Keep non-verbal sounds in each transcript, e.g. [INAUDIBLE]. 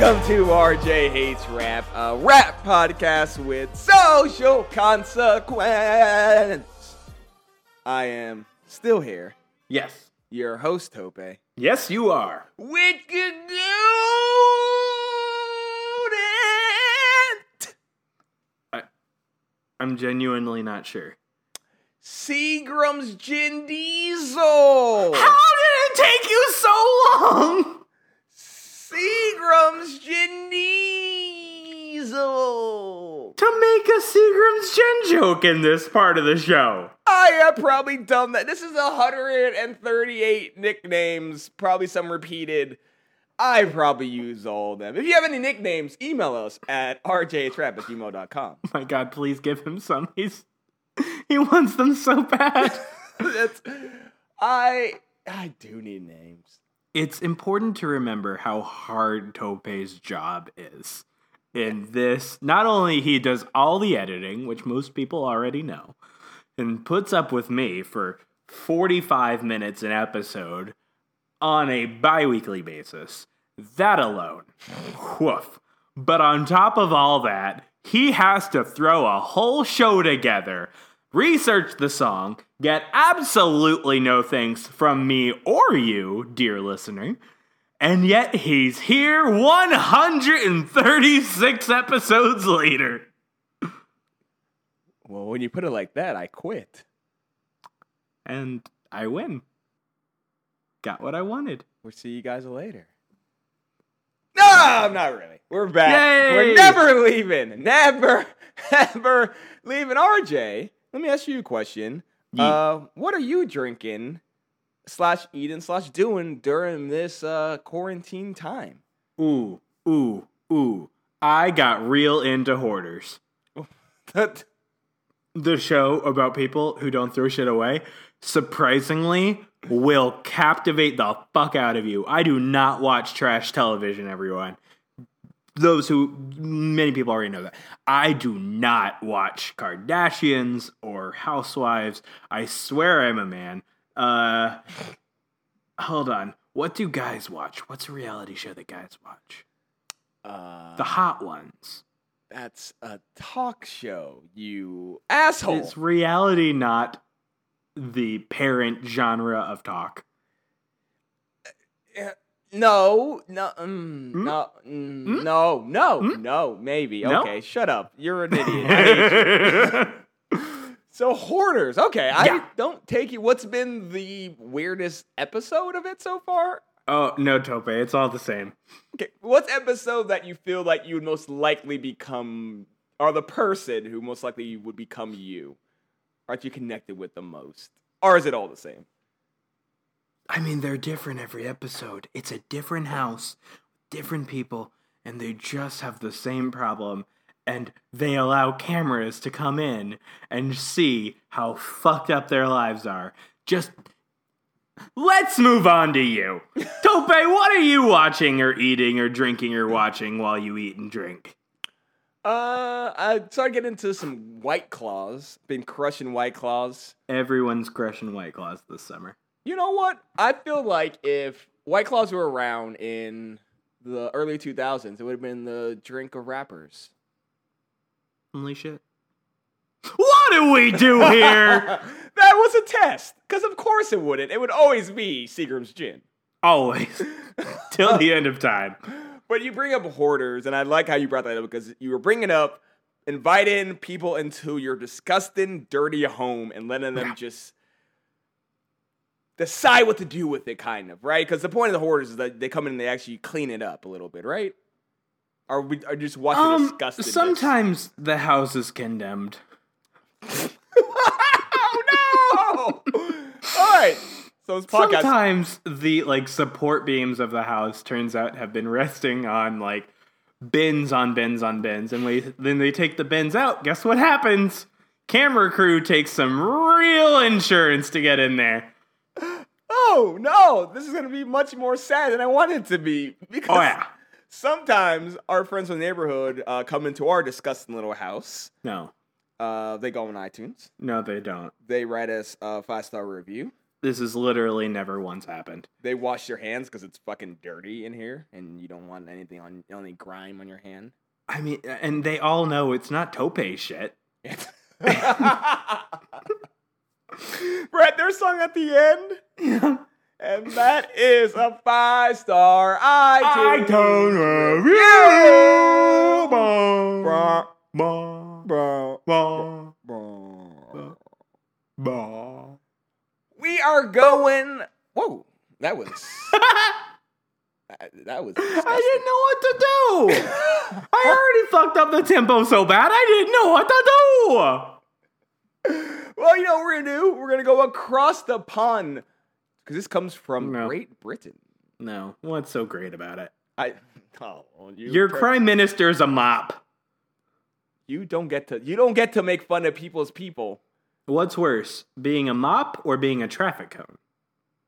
Welcome to RJ Hates Rap, a rap podcast with social consequence. I am still here, Yes. your host, Tope. Yes, you are. With good I'm genuinely not sure. Seagram's Gin Diesel. How did it take you so long? Seagram's Gin Diesel. To make a Seagram's Gin joke in this part of the show. I have probably done that. This is 138 nicknames, probably some repeated. I probably use all of them. If you have any nicknames, email us at rjtrap at gmail.com. Oh [LAUGHS] my god, please give him some. He's he wants them so bad. [LAUGHS] That's I I do need names. It's important to remember how hard Tope's job is. In this, not only he does all the editing, which most people already know, and puts up with me for 45 minutes an episode on a bi-weekly basis. That alone. Woof. But on top of all that, he has to throw a whole show together, research the song, get absolutely no thanks from me or you, dear listener, and yet he's here 136 episodes later. Well, when you put it like that, I quit. And I win. Got what I wanted. We'll see you guys later. No, I'm not really. We're back. Yay! We're never leaving. Never, [LAUGHS] ever leaving. RJ, let me ask you a question. Yeah. Uh, what are you drinking slash eating slash doing during this uh, quarantine time? Ooh, ooh, ooh. I got real into hoarders. [LAUGHS] That- the show about people who don't throw shit away surprisingly will captivate the fuck out of you. I do not watch trash television, everyone. Those who many people already know that. I do not watch Kardashians or Housewives. I swear I'm a man. Uh hold on. What do guys watch? What's a reality show that guys watch? uh, The hot ones. that's a talk show, you asshole. It's reality, not the parent genre of talk. Uh, No, no, mm, Hmm? no, mm, no, no, no, maybe. No? Okay, shut up. You're an idiot. I hate you. [LAUGHS] so hoarders. Okay, I don't take you. What's been the weirdest episode of it so far? oh no, Tope, it's all the same. Okay, what's episode that you feel like you would most likely become, or the person who most likely would become you? Aren't you connected with the most, or is it all the same? I mean, they're different every episode. It's a different house, different people, and they just have the same problem. And they allow cameras to come in and see how fucked up their lives are. Just let's move on to you. [LAUGHS] Tope, what are you watching or eating or drinking or watching while you eat and drink? Uh, I started getting into some White Claws. Been crushing White Claws. Everyone's crushing White Claws this summer. You know what? I feel like if White Claws were around in the early 2000s, it would have been the drink of rappers. Holy shit. What do we do here? [LAUGHS] that was a test. Because of course it wouldn't. It would always be Seagram's Gin. Always. [LAUGHS] Till the end of time. But you bring up hoarders, and I like how you brought that up because you were bringing up inviting people into your disgusting, dirty home and letting them just decide what to do with it, kind of, right? Because the point of the hoarders is that they come in and they actually clean it up a little bit, right? Are we are just watching Um, disgusted? sometimes the house is condemned. [LAUGHS] Oh no! [LAUGHS] All right. So this podcast. Sometimes the like support beams of the house turns out have been resting on like bins on bins on bins, and we, then they take the bins out. Guess what happens? Camera crew takes some real insurance to get in there. Oh no! This is gonna be much more sad than I want it to be. [LAUGHS] Because Oh yeah, sometimes our friends from the neighborhood uh, come into our disgusting little house. no, Uh, they go on iTunes. no, they don't. They write us a five star review. This has literally never once happened. They wash their hands because it's fucking dirty in here, and you don't want anything on any grime on your hand. I mean, and they all know it's not Tope shit. [LAUGHS] [LAUGHS] [LAUGHS] Brett, their song at the end, and that is a five star iTunes, review. Bro, Ba, bro, ba, bro. ba. We are going. Whoa, that was. that, [LAUGHS] that was. I didn't know what to do. I already fucked up the tempo so bad. I didn't know what to do. [LAUGHS] Well, you know what we're gonna do? We're gonna go across the pond because this comes from No. Great Britain. No, what's so great about it? I. [LAUGHS] Oh, you, Your prime minister's a mop. You don't get to. You don't get to make fun of people's people. What's worse, being a mop or being a traffic cone?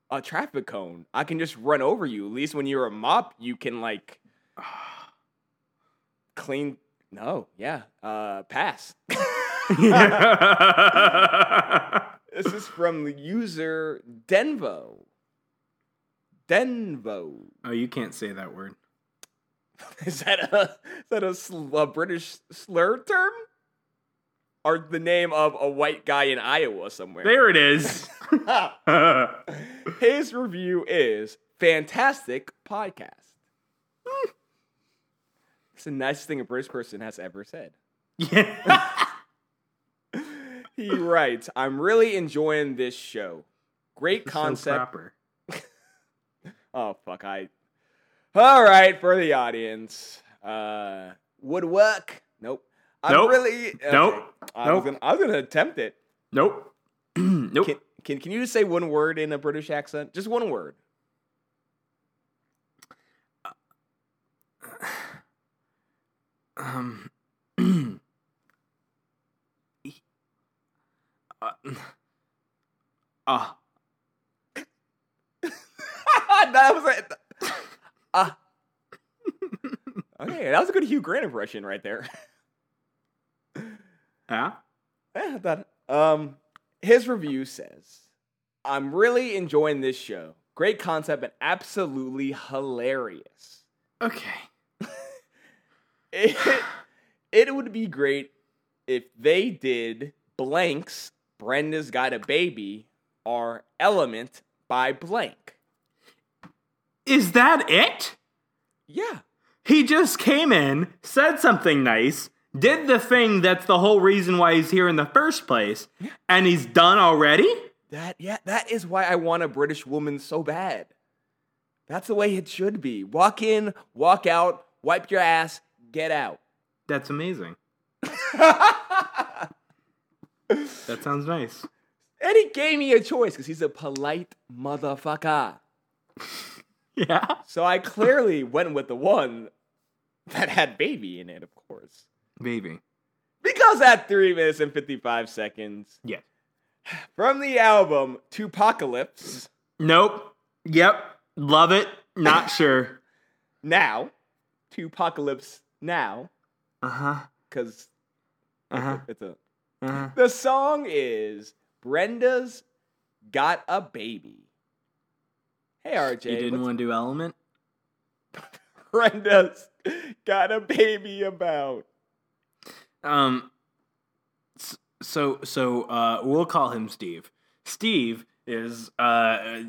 A traffic cone. I can just run over you. At least when you're a mop, you can like [SIGHS] clean. No, yeah. Uh, pass. [LAUGHS] [LAUGHS] This is from the user Denvo. Denvo. oh, you can't say that word. [LAUGHS] Is that a is that a, sl- a British slur term? Or the name of a white guy in Iowa somewhere? There it is. [LAUGHS] His review is fantastic podcast. Hmm. It's the nicest thing a British person has ever said. yeah. He writes, I'm really enjoying this show. Great So concept. proper. [LAUGHS] Oh fuck, I. All right, for the audience, uh, would work. Nope. I'm Nope. really. okay. Nope. I Nope. was gonna. I was gonna attempt it. Nope. [CLEARS THROAT] nope. Can, can Can you just say one word in a British accent? Just one word. [SIGHS] Um. Uh, ah. [LAUGHS] that was it. Ah. okay, that was a good Hugh Grant impression right there. [LAUGHS] yeah. Eh, that. Um, his review says, "I'm really enjoying this show. Great concept and absolutely hilarious. Okay. [LAUGHS] It, it would be great if they did blanks. Brenda's got a baby or Element by blank. Is that it? Yeah, He just came in, said something nice, did the thing that's the whole reason why he's here in the first place, and he's done already? that yeah that is why I want a British woman so bad. That's the way it should be. Walk in, walk out, wipe your ass, get out. That's amazing. [LAUGHS] That sounds nice. And he gave me a choice because he's a polite motherfucker. [LAUGHS] Yeah. So I clearly went with the one that had baby in it, of course. Baby. Because at 3 minutes and 55 seconds, Yeah. from the album 2Pacalypse, Nope. Yep. Love it. Not [LAUGHS] sure. now, 2Pacalypse now, Uh huh. because Uh huh. it's a. Huh. The song is Brenda's Got a Baby. Hey, RJ. You didn't want to do Element? [LAUGHS] Brenda's Got a Baby about? Um. So so uh, we'll call him Steve. Steve is uh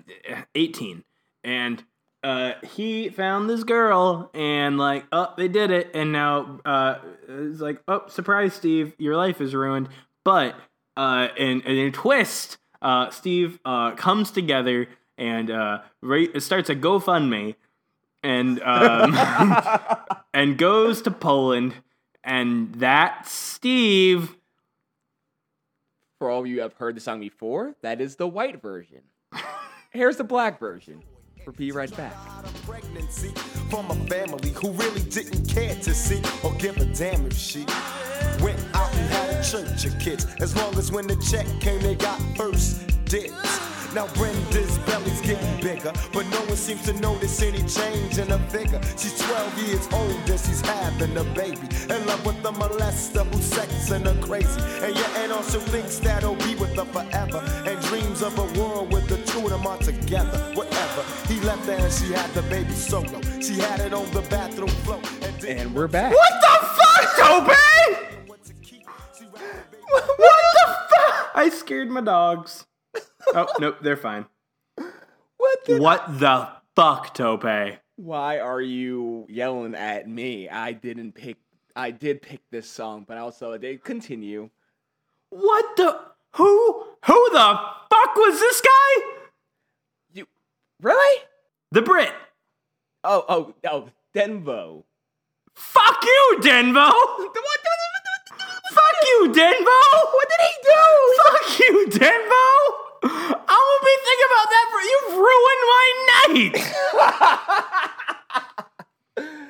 18, and uh he found this girl, and like oh they did it, and now uh it's like oh surprise Steve, your life is ruined. But uh in, in a twist, uh Steve uh comes together and uh ra- starts a GoFundMe and um, [LAUGHS] and goes to Poland, and that Steve. For all of you who have heard the song before, that is the white version. Here's the black version. For Be Right Back. pregnancy from a family who really didn't care to see or give a damn if she went out and had a church of kids. As long as when the check came, they got first dibs. Now Brenda's belly's getting bigger, but no one seems to notice any change in her figure. She's 12 years old and she's having a baby. In love with a molester who's sexing her crazy. And your aunt also thinks that he'll be with her forever. And dreams of a world with the two of them are together. Whatever. He left her and she had the baby solo. She had it on the bathroom floor. And, And we're back. What the fuck, Toby? What to keep. She wrapped the baby What the fuck? I scared my dogs. Oh nope, they're fine. What the? What the fuck, Tope? Why are you yelling at me? I didn't pick. I did pick this song, but also did continue. What the? Who? Who the fuck was this guy? You really? The Brit. Oh, oh, oh, Denvo. Fuck you, Denvo. [LAUGHS] What? Fuck you, Denvo. What did he do? Fuck you, Denvo. I will be thinking about that for you've ruined my night.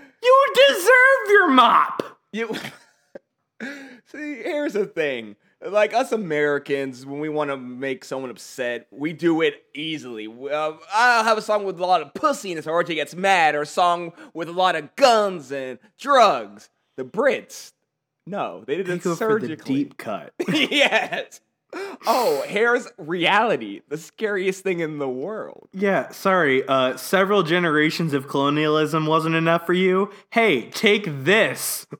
[LAUGHS] you deserve your mop. You [LAUGHS] see, here's the thing. Like us Americans, when we want to make someone upset, we do it easily. Uh, I'll have a song with a lot of pussy in it, so RJ gets mad, or a song with a lot of guns and drugs. The Brits, no, they did They it go for the surgically. deep cut. [LAUGHS] yes. Oh, here's reality, the scariest thing in the world. Yeah, sorry. Uh, several generations of colonialism wasn't enough for you. Hey, take this. [LAUGHS]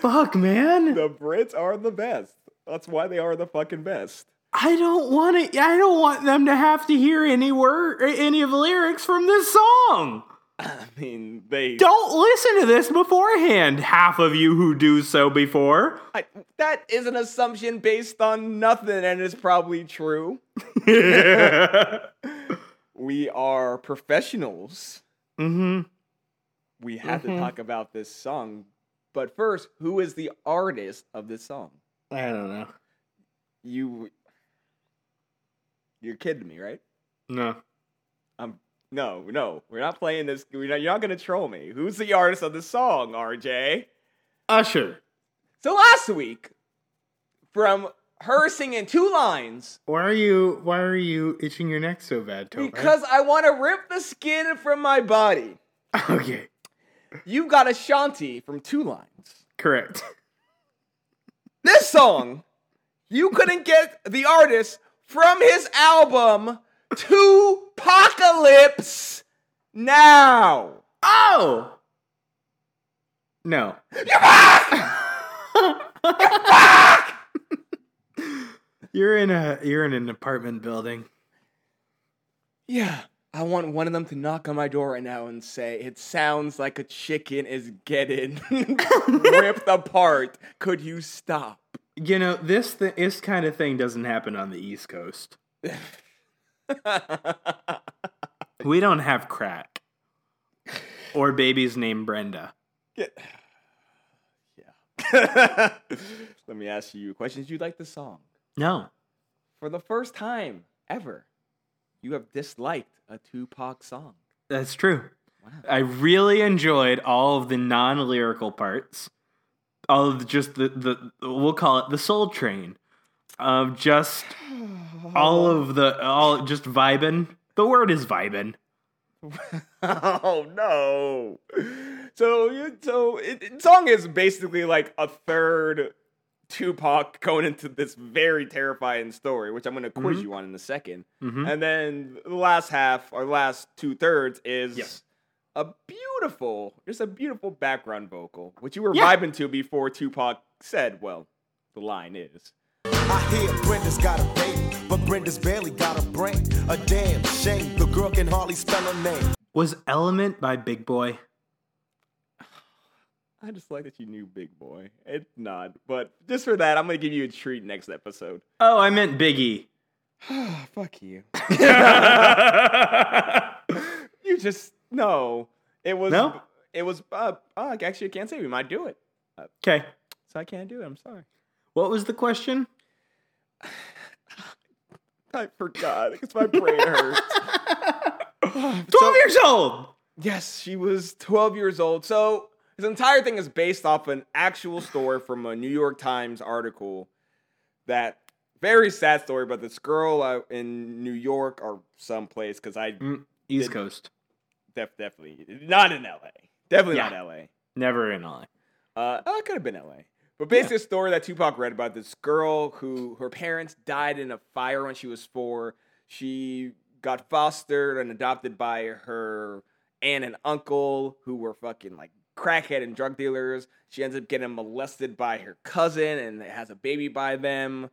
Fuck, man. The Brits are the best. That's why they are the fucking best. I don't want it. I don't want them to have to hear any word, any of the lyrics from this song. I mean, they. Don't listen to this beforehand. Half of you who do so before. I, that is an assumption based on nothing, and it's probably true. [LAUGHS] We are professionals. mm-hmm. We have to talk about this song. But first, who is the artist of this song? I don't know. You. You're kidding me, right? No. I'm. No, no, we're not playing this. We're not, you're not going to troll me. Who's the artist of the song, RJ? Usher. So last week, from her singing two lines, Why are you? Why are you itching your neck so bad, Toby? because I want to rip the skin from my body. [LAUGHS] okay, You got Ashanti from two lines. correct. This song, you couldn't get the artist from his album 2Pacalypse Now. Oh no. [LAUGHS] You're in a you're in an apartment building. Yeah, I want one of them to knock on my door right now and say, "It sounds like a chicken is getting [LAUGHS] ripped apart. Could you stop?" You know this th- this kind of thing doesn't happen on the East Coast. [LAUGHS] [LAUGHS] We don't have crack or babies named Brenda. Get- [SIGHS] yeah. [LAUGHS] Let me ask you a question. Did you like the song? No, For the first time ever, you have disliked a Tupac song. that's true. I really enjoyed all of the non-lyrical parts, all of the, just the the we'll call it the Soul Train, of just all of the all just vibing. The word is vibing. [LAUGHS] oh no! So, you, so it, song is basically like a third Tupac going into this very terrifying story, which I'm going to quiz mm-hmm. you on in a 2nd mm-hmm. and then the last half or last two thirds is Yep. a beautiful, just a beautiful background vocal, which you were Yeah. vibing to before Tupac said, "Well, the line is." I hear Brenda's got a baby, but Brenda's barely got a brain. A damn shame, the girl can hardly spell her name. Was Element by Big Boy? I just like that you knew Big Boy. It's not, but just for that, I'm gonna give you a treat next episode. Oh, I meant Biggie. [SIGHS] Fuck you. [LAUGHS] You just no. It was No? It was. Uh, oh, actually, I can't say we might do it, Okay. so I can't do it. I'm sorry. What was the question? [SIGHS] I forgot because my brain hurts. [LAUGHS] [SIGHS] 12 So- years old. Yes, she was 12 years old. So this entire thing is based off an actual story from a New York Times article. That very sad story about this girl in New York or someplace because I Mm, East Coast. def- definitely not in LA. Definitely Yeah. not LA. Never in LA. Uh, oh, it could have been LA. But basically, a story that Tupac read about this girl who her parents died in a fire when she was four. She got fostered and adopted by her aunt and uncle who were fucking like crackhead and drug dealers. She ends up getting molested by her cousin and has a baby by them.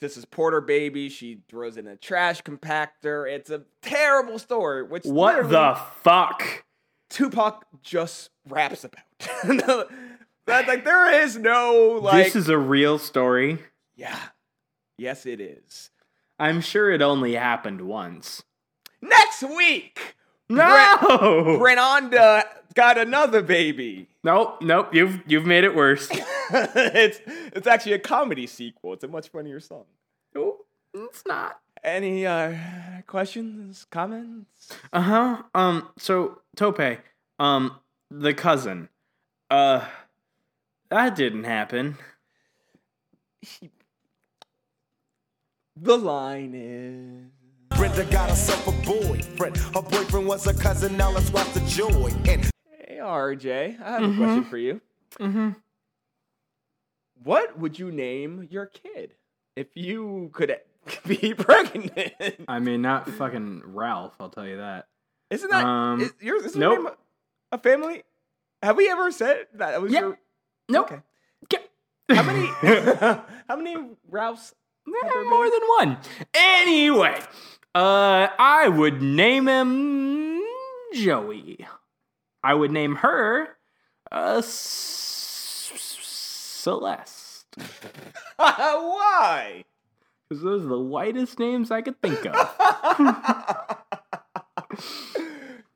This is Porter baby. She throws in a trash compactor. It's a terrible story. Which What the fuck? Tupac just raps about. [LAUGHS] No, that like there is no like this is a real story. yeah. Yes it is. I'm sure it only happened once. Next week, No. Renanda got another baby. Nope, nope. You've you've made it worse. [LAUGHS] it's it's actually a comedy sequel. It's a much funnier song. nope, it's not. Any uh questions, comments? Uh huh. Um. So Tope, um, the cousin, uh, that didn't happen. The line is Brenda got herself a boyfriend. Her boyfriend was a cousin. Now let's watch the joy. And Hey RJ, I have a question for you. Mm-hmm. What would you name your kid if you could [LAUGHS] be pregnant? I mean, not fucking Ralph. I'll tell you that. Isn't that Um, is, yours? Isn't nope. your name a, a family? Have we ever said that? that was Yeah. your Nope. okay? How many? [LAUGHS] [LAUGHS] how many Ralphs? There more than one. Anyway, uh, I would name him Joey. I would name her uh, Celeste. [LAUGHS] Why? Because those are the whitest names I could think of.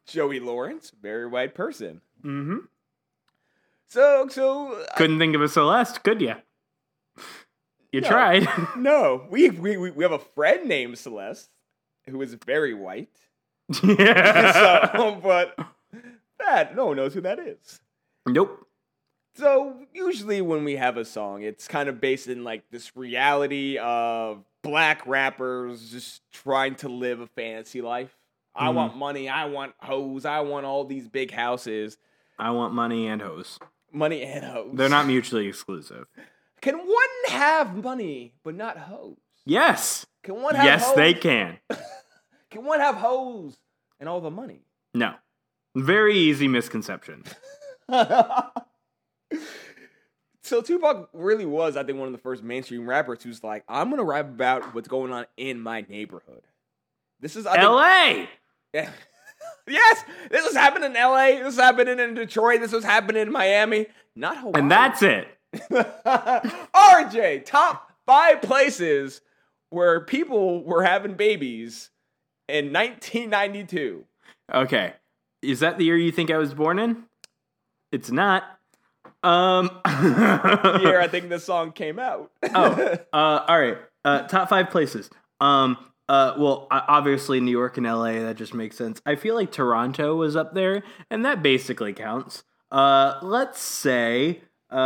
Joey Lawrence, very white person. mm-hmm. So, so uh, Couldn't think of a Celeste, could you? You No. tried. [LAUGHS] no, we, we we have a friend named Celeste who is very white. yeah. [LAUGHS] So, but that no one knows who that is. Nope. So usually when we have a song, it's kind of based in like this reality of black rappers just trying to live a fantasy life. I Mhm. want money, I want hoes, I want all these big houses, I want money and hoes. Money and hoes. They're not mutually exclusive. Can one have money but not hoes? Yes. Can one have Yes, hoes? they can. [LAUGHS] Can one have hoes and all the money? No. Very easy misconception. [LAUGHS] so Tupac really was, I think, one of the first mainstream rappers who's like, I'm gonna rap about what's going on in my neighborhood. This is I think, LA. Yeah. [LAUGHS] yes, this was happening in LA. This was happening in Detroit. This was happening in Miami. Not Hawaii. And that's it. [LAUGHS] RJ, top five places where people were having babies in 1992. Okay. Is that the year you think I was born in? It's not. Um [LAUGHS] Here, I think this song came out. Oh, uh, all right. Uh, top five places. Um, uh, well, obviously New York and LA. That just makes sense. I feel like Toronto was up there, and that basically counts. Uh, let's say uh,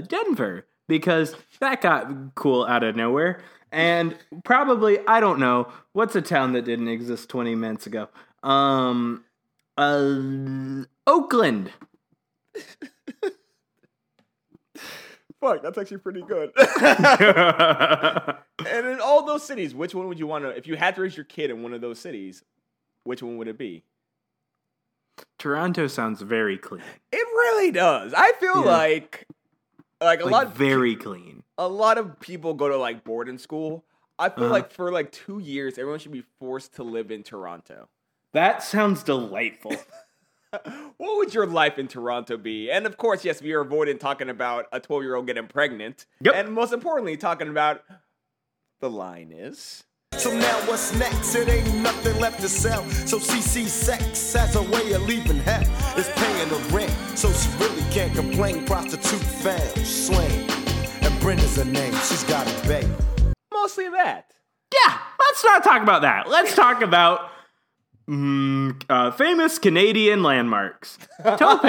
Denver because that got cool out of nowhere. And probably I don't know what's a town that didn't exist twenty minutes ago. Um, uh, Oakland. [LAUGHS] Fuck, that's actually pretty good. [LAUGHS] [LAUGHS] and in all those cities, which one would you want to? If you had to raise your kid in one of those cities, which one would it be? Toronto sounds very clean. It really does. I feel Yeah. like, like a Like lot, very clean. a lot of people go to like boarding school. I feel Uh-huh. like for like two years, everyone should be forced to live in Toronto. That sounds delightful. [LAUGHS] What would your life in Toronto be? And of course, yes, we are avoiding talking about a 12 year old getting pregnant. Yep. And most importantly, talking about the line is So now what's next? It ain't nothing left to sell. So CC sex has a way of leaving hell. It's paying the rent, so she really can't complain. Prostitute found, slain. And Brenda's her name, she's got a baby. Mostly that. Yeah, let's not talk about that. Let's talk about mm, uh, famous Canadian landmarks. [LAUGHS] Tope,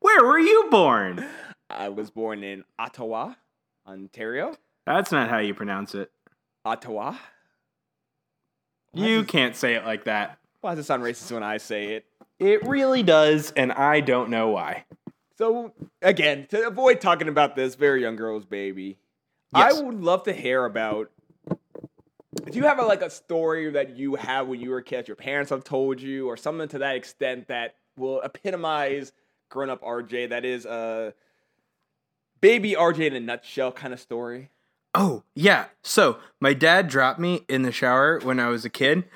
where were you born? I was born in Ottawa, Ontario. That's not how you pronounce it. Ottawa. You can't say it like that. Why does it sound racist when I say it? It really does, and I don't know why. So again, to avoid talking about this very young girl's baby, Yes. I would love to hear about. Do you have a, like a story that you have when you were a kid, your parents have told you, or something to that extent that will epitomize grown-up RJ? That is a baby RJ in a nutshell kind of story. Oh, yeah. So, my dad dropped me in the shower when I was a kid. [LAUGHS]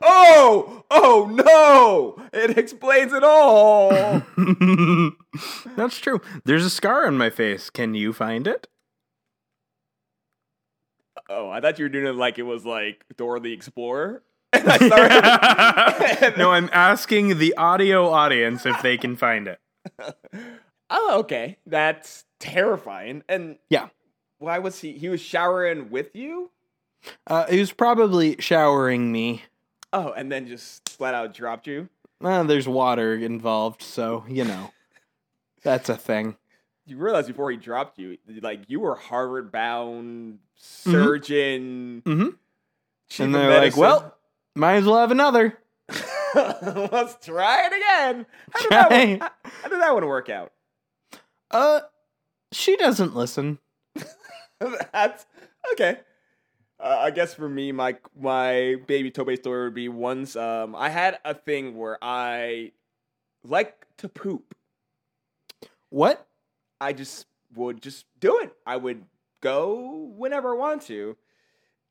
Oh, oh no! It explains it all. [LAUGHS] That's true. There's a scar on my face. Can you find it? Oh, I thought you were doing it like it was like Dora the Explorer. [LAUGHS] And I started. [LAUGHS] [LAUGHS] no, I'm asking the audio audience if they can find it. Oh, okay. That's terrifying. And Yeah. why was he? He was showering with you? Uh, he was probably showering me. Oh, and then just flat out dropped you? Uh, there's water involved, so, you know. That's a thing. You realize before he dropped you, like you were Harvard bound surgeon. Mhm. chief and they're like, well, might as well have another. [LAUGHS] let's try it again. How did, that one, how, how did that one work out? Uh, she doesn't listen. [LAUGHS] That's okay. Uh, I guess for me, my my baby Tobe story would be once um, I had a thing where I like to poop. What? I just would just do it. I would go whenever I want to.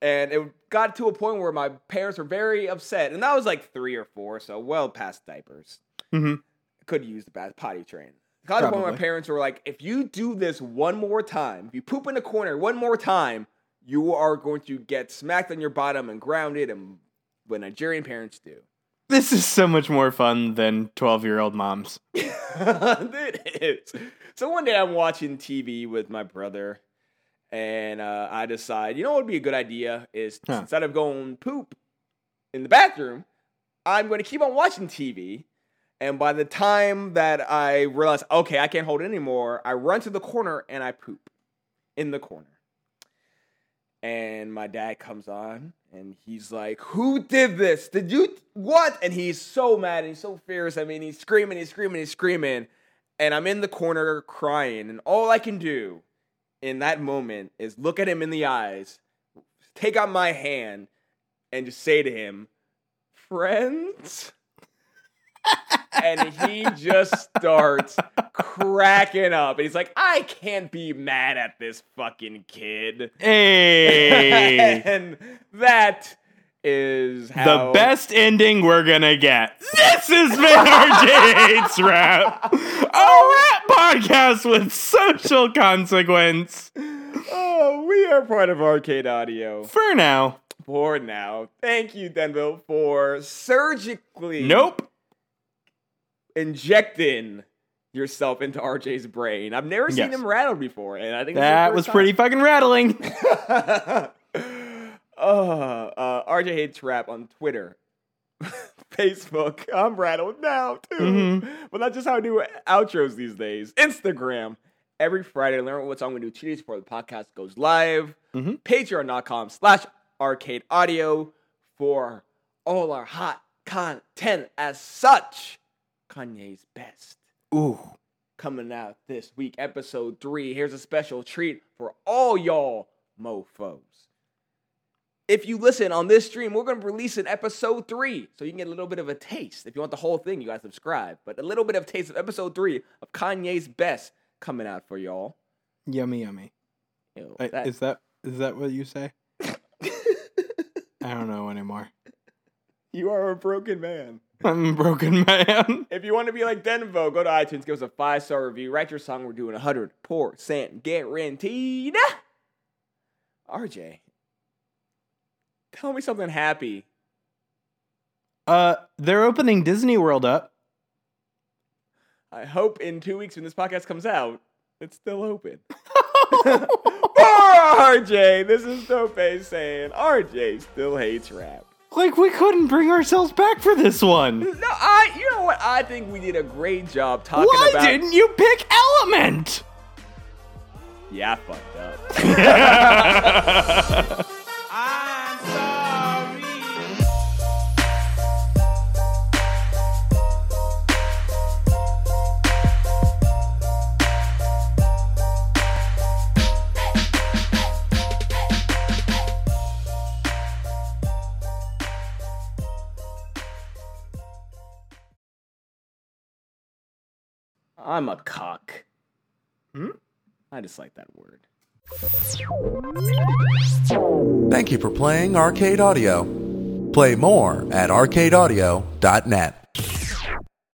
And it got to a point where my parents were very upset. And that was like three or four, so well past diapers. Mhm. Could use the bad potty train. Got to a point where my parents were like, if you do this one more time, if you poop in the corner one more time, you are going to get smacked on your bottom and grounded and what Nigerian parents do. This is so much more fun than 12 year old moms. [LAUGHS] it is. So one day I'm watching TV with my brother, and uh, I decide, you know what would be a good idea is Huh. instead of going poop in the bathroom, I'm going to keep on watching TV. And by the time that I realize, okay, I can't hold it anymore, I run to the corner and I poop in the corner. And my dad comes on and he's like, Who did this? Did you what? And he's so mad and he's so fierce. I mean, he's screaming, he's screaming, he's screaming. And I'm in the corner crying. And all I can do in that moment is look at him in the eyes, take out my hand, and just say to him, Friends? and he just starts cracking up. And he's like, I can't be mad at this fucking kid. Hey! [LAUGHS] and that is how the best ending we're gonna get. This has been [LAUGHS] RJ Rap, a rap podcast with social consequence. Oh, we are part of Arcade Audio For now. for now. Thank you, Denville, for surgically Nope. injecting yourself into RJ's brain. I've never seen Yes. him rattled before, and I think That was pretty fucking rattling. [LAUGHS] uh, uh, RJ hates rap on Twitter. [LAUGHS] Facebook. I'm rattled now too. Mm-hmm. But that's just how I do outros these days. Instagram. Every Friday, learn what song we do two days before the podcast goes live. Mm-hmm. Patreon.com slash arcade audio for all our hot content as such. Kanye's best Ooh. coming out this week, episode three. Here's a special treat for all y'all mofos. If you listen on this stream, we're going to release an episode three, so you can get a little bit of a taste. If you want the whole thing, you got to subscribe. But a little bit of taste of episode three of Kanye's best coming out for y'all. Yummy, yummy. Ew, I- that- is that is that what you say? [LAUGHS] I don't know anymore. you are a broken man. I'm a broken man. [LAUGHS] If you want to be like Denvo, go to iTunes, give us a five star review, write your song. We're doing a hundred percent guaranteed. RJ, Tell me something happy. Uh, they're opening Disney World up. I hope in two weeks when this podcast comes out, it's still open. [LAUGHS] [LAUGHS] RJ, this is Tope saying RJ still hates rap. Like we couldn't bring ourselves back for this one. No, I. You know what? I think we did a great job talking Why about. didn't you pick Element? Yeah, I fucked up. [LAUGHS] I'm a cock. Hmm? I just like that word. Thank you for playing Arcade Audio. Play more at arcadeaudio.net.